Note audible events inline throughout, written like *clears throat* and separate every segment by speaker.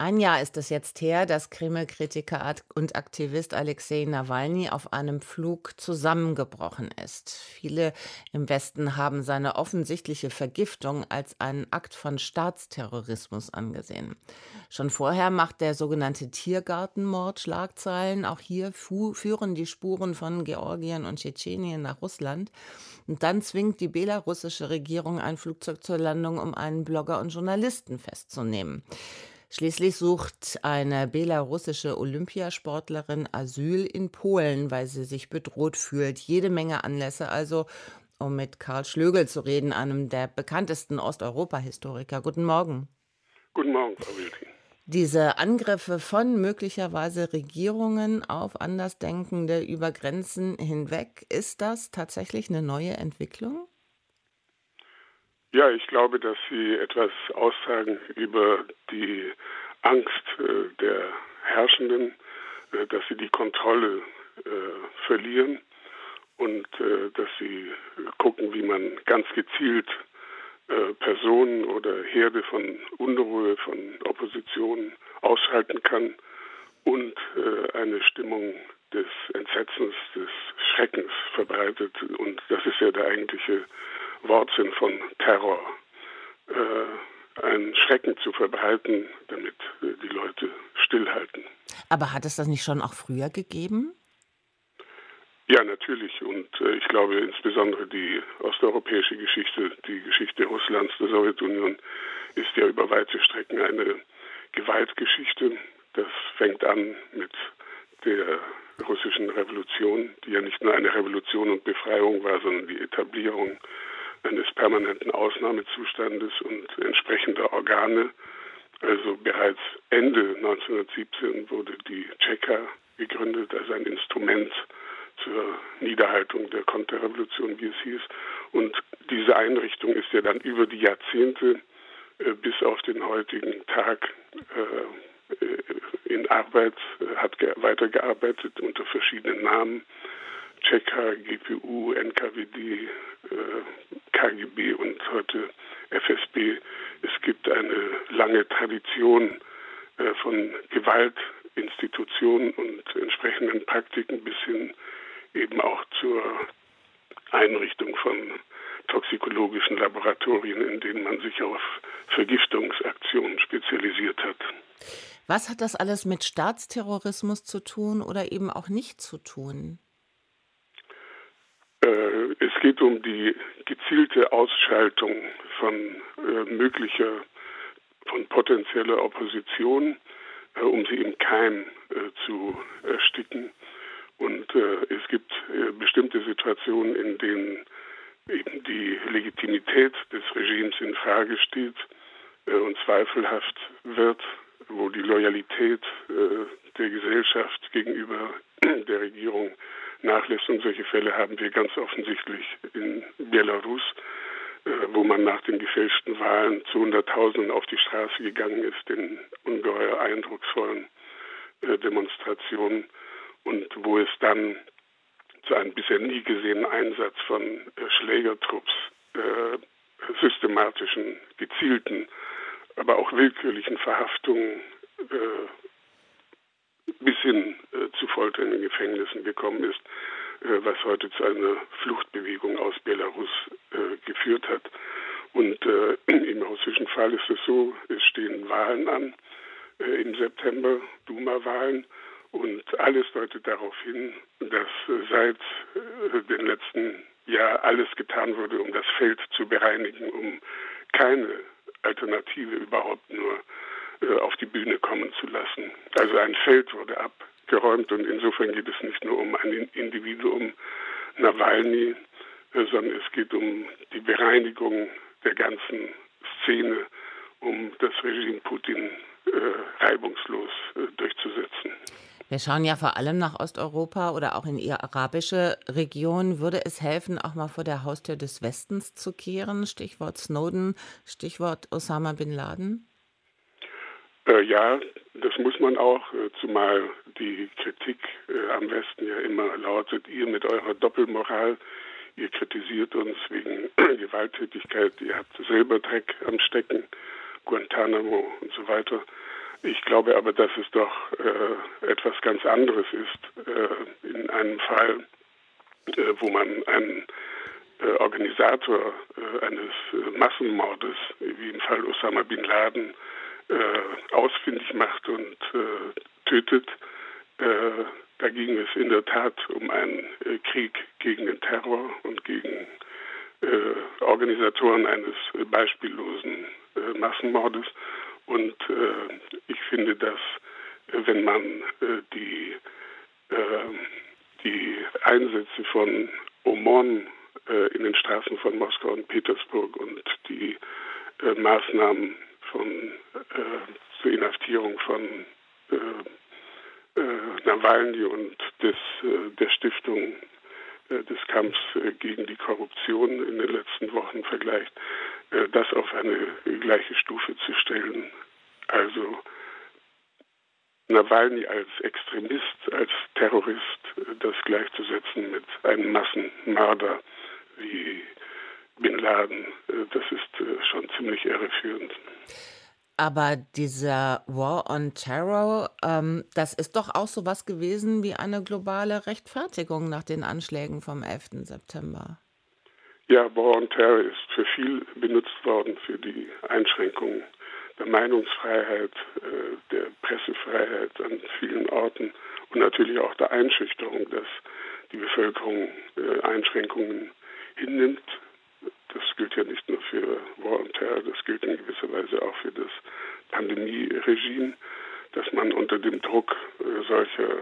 Speaker 1: ein Jahr ist es jetzt her, dass Kreml-Kritiker und Aktivist Alexei Nawalny auf einem Flug zusammengebrochen ist. Viele im Westen haben seine offensichtliche Vergiftung als einen Akt von Staatsterrorismus angesehen. Schon vorher macht der sogenannte Tiergartenmord Schlagzeilen. Auch hier führen die Spuren von Georgien und Tschetschenien nach Russland. Und dann zwingt die belarussische Regierung ein Flugzeug zur Landung, um einen Blogger und Journalisten festzunehmen. Schließlich sucht eine belarussische Olympiasportlerin Asyl in Polen, weil sie sich bedroht fühlt. Jede Menge Anlässe also, um mit Karl Schlögel zu reden, einem der bekanntesten Osteuropa-Historiker. Guten Morgen.
Speaker 2: Guten Morgen, Frau Wilking.
Speaker 1: Diese Angriffe von möglicherweise Regierungen auf Andersdenkende über Grenzen hinweg, ist das tatsächlich eine neue Entwicklung?
Speaker 2: Ja, ich glaube, dass Sie etwas aussagen über die Angst äh, der Herrschenden, äh, dass sie die Kontrolle äh, verlieren und äh, dass sie gucken, wie man ganz gezielt äh, Personen oder Herde von Unruhe, von Opposition ausschalten kann und äh, eine Stimmung des Entsetzens, des Schreckens verbreitet. Und das ist ja der eigentliche Wortsinn von Terror, äh, einen Schrecken zu verbreiten, damit äh, die Leute stillhalten.
Speaker 1: Aber hat es das nicht schon auch früher gegeben?
Speaker 2: Ja, natürlich. Und äh, ich glaube insbesondere die osteuropäische Geschichte, die Geschichte Russlands, der Sowjetunion, ist ja über weite Strecken eine Gewaltgeschichte. Das fängt an mit der russischen Revolution, die ja nicht nur eine Revolution und Befreiung war, sondern die Etablierung eines permanenten Ausnahmezustandes und entsprechender Organe. Also bereits Ende 1917 wurde die Tscheka gegründet als ein Instrument zur Niederhaltung der Konterrevolution, wie es hieß. Und diese Einrichtung ist ja dann über die Jahrzehnte äh, bis auf den heutigen Tag äh, äh in Arbeit, hat weitergearbeitet unter verschiedenen Namen. Tscheka, GPU, NKWD, KGB und heute FSB. Es gibt eine lange Tradition äh, von Gewaltinstitutionen und entsprechenden Praktiken bis hin eben auch zur Einrichtung von toxikologischen Laboratorien, in denen man sich auf Vergiftungsaktionen spezialisiert hat.
Speaker 1: Was hat das alles mit Staatsterrorismus zu tun oder eben auch nicht zu tun?
Speaker 2: Äh, es geht um die gezielte Ausschaltung von äh, möglicher, von potenzieller Opposition, äh, um sie im Keim zu ersticken. Und es gibt bestimmte Situationen, in denen eben die Legitimität des Regimes in Frage steht und zweifelhaft wird, wo die Loyalität der Gesellschaft gegenüber *clears throat* der Regierung nachlässt. Und solche Fälle haben wir ganz offensichtlich in Belarus, äh, wo man nach den gefälschten Wahlen zu Hunderttausenden auf die Straße gegangen ist, in ungeheuer eindrucksvollen äh, Demonstrationen und wo es dann zu einem bisher nie gesehenen Einsatz von äh, Schlägertrupps, systematischen, gezielten, aber auch willkürlichen Verhaftungen bis hin Folter in den Gefängnissen gekommen ist, äh, was heute zu einer Fluchtbewegung aus Belarus äh, geführt hat. Und äh, *clears throat* im russischen Fall ist es so, es stehen Wahlen an im September, Duma-Wahlen. Und alles deutet darauf hin, dass seit dem letzten Jahr alles getan wurde, um das Feld zu bereinigen, um keine Alternative überhaupt nur auf die Bühne kommen zu lassen. Also ein Feld wurde abgeräumt und insofern geht es nicht nur um ein Individuum Nawalny, äh, sondern es geht um die Bereinigung der ganzen Szene, um das Regime Putin äh, reibungslos äh, durchzusetzen.
Speaker 1: Wir schauen ja vor allem nach Osteuropa oder auch in ihre arabische Region. Würde es helfen, auch mal vor der Haustür des Westens zu kehren? Stichwort Snowden, Stichwort Osama bin Laden?
Speaker 2: Äh, ja, das muss man auch, äh, zumal die Kritik äh, am Westen ja immer lautet, ihr mit eurer Doppelmoral, ihr kritisiert uns wegen *clears throat* Gewalttätigkeit, ihr habt selber Dreck am Stecken, Guantanamo und so weiter. Ich glaube aber, dass es doch äh, etwas ganz anderes ist äh, in einem Fall, äh, wo man einen äh, Organisator eines Massenmordes, wie im Fall Osama bin Laden, ausfindig macht und tötet. da ging es in der Tat um einen Krieg gegen den Terror und gegen Organisatoren eines beispiellosen Massenmordes. Und ich finde, dass wenn man die, die Einsätze von Omon äh, in den Straßen von Moskau und Petersburg und die äh, Maßnahmen von, äh, zur Inhaftierung von äh, äh, Nawalny und des, äh, der Stiftung des Kampfs gegen die Korruption in den letzten Wochen vergleicht, das auf eine gleiche Stufe zu stellen. Also Nawalny als Extremist, als Terrorist, das gleichzusetzen mit einem Massenmörder, wie Bin Laden. Das ist schon ziemlich irreführend.
Speaker 1: Aber dieser War on Terror, ähm, das ist doch auch so was gewesen wie eine globale Rechtfertigung nach den Anschlägen vom 11. September.
Speaker 2: Ja, War on Terror ist für viel benutzt worden, für die Einschränkung der Meinungsfreiheit, äh, der Pressefreiheit an vielen Orten und natürlich auch der Einschüchterung, dass die Bevölkerung Einschränkungen hinnimmt. Das gilt ja nicht nur für War und Terror, das gilt in gewisser Weise auch für das Pandemie-Regime, dass man unter dem Druck äh, solcher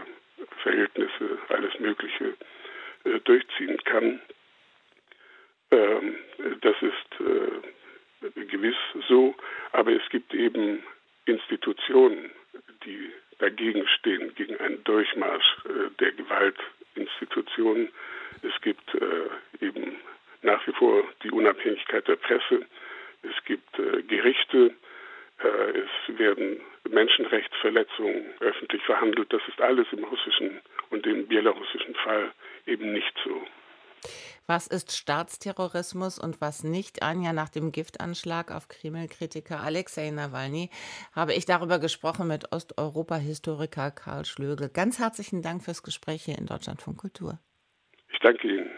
Speaker 2: Verhältnisse alles Mögliche äh, durchziehen kann. Ähm, das ist äh, gewiss so, aber es gibt eben Institutionen, die dagegen stehen, gegen einen Durchmarsch der Gewaltinstitutionen. Es gibt eben nach wie vor die Unabhängigkeit der Presse. Es gibt äh, Gerichte. Äh, es werden Menschenrechtsverletzungen öffentlich verhandelt. Das ist alles im russischen und im belarussischen Fall eben nicht so.
Speaker 1: Was ist Staatsterrorismus und was nicht? Anja, nach dem Giftanschlag auf Kreml-Kritiker Alexei Nawalny habe ich darüber gesprochen mit Osteuropa-Historiker Karl Schlögel. Ganz herzlichen Dank fürs Gespräch hier in Deutschland von Kultur.
Speaker 2: Ich danke Ihnen.